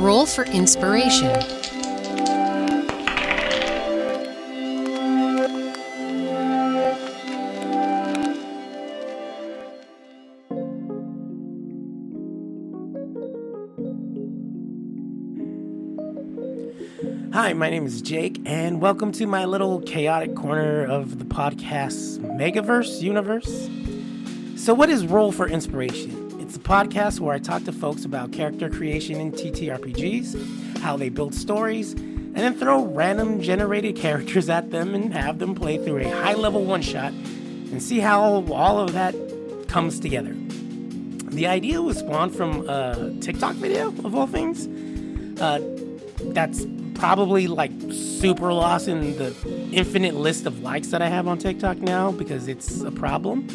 Roll for inspiration. Hi, my name is Jake, and welcome to my little chaotic corner of the podcast Megaverse universe. So, what is Roll for Inspiration? It's a podcast where I talk to folks about character creation in TTRPGs, how they build stories, and then throw random generated characters at them and have them play through a high level one shot and see how all of that comes together. The idea was spawned from a TikTok video, of all things. Uh, that's probably like super lost in the infinite list of likes that I have on TikTok now because it's a problem.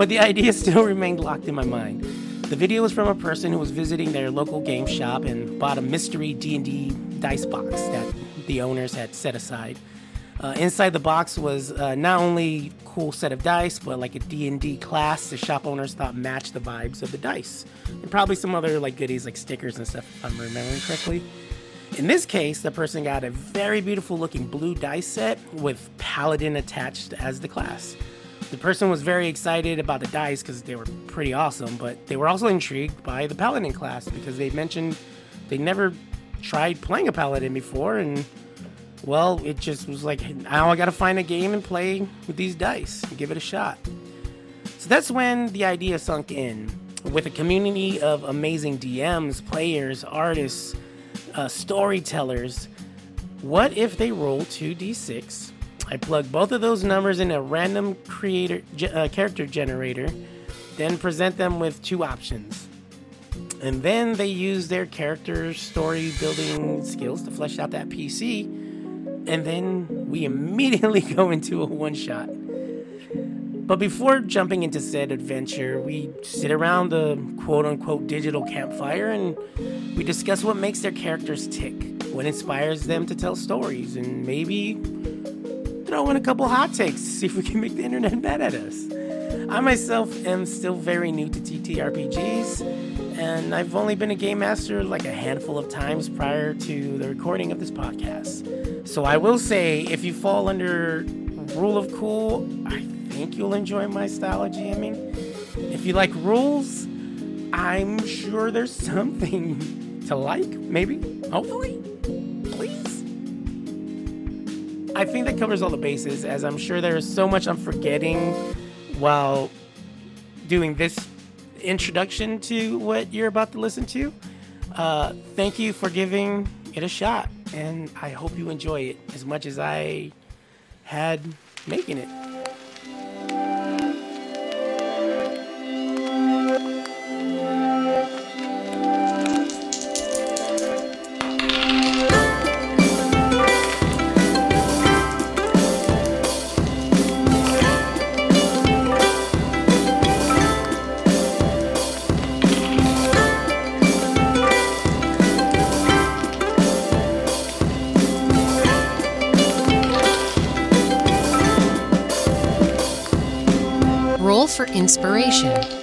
But the idea still remained locked in my mind. The video was from a person who was visiting their local game shop and bought a mystery D&D dice box that the owners had set aside. Uh, inside the box was uh, not only a cool set of dice, but like a D&D class the shop owners thought matched the vibes of the dice. And probably some other like goodies like stickers and stuff if I'm remembering correctly. In this case, the person got a very beautiful looking blue dice set with Paladin attached as the class. The person was very excited about the dice because they were pretty awesome, but they were also intrigued by the Paladin class because they mentioned they never tried playing a Paladin before, and well, it just was like, now I gotta find a game and play with these dice and give it a shot. So that's when the idea sunk in. With a community of amazing DMs, players, artists, uh, storytellers. What if they roll 2d6? I plug both of those numbers in a random creator uh, character generator, then present them with two options. And then they use their character story building skills to flesh out that PC. And then we immediately go into a one shot. But before jumping into said adventure, we sit around the quote unquote digital campfire and we discuss what makes their characters tick, what inspires them to tell stories, and maybe throw in a couple hot takes to see if we can make the internet mad at us. I myself am still very new to TTRPGs, and I've only been a game master like a handful of times prior to the recording of this podcast. So I will say, if you fall under rule of cool, I think you'll enjoy my style of jamming. If you like rules, I'm sure there's something to like, maybe, hopefully, I think that covers all the bases, as I'm sure there's so much I'm forgetting while doing this introduction to what you're about to listen to. Uh, thank you for giving it a shot, and I hope you enjoy it as much as I had making it. Roll for inspiration.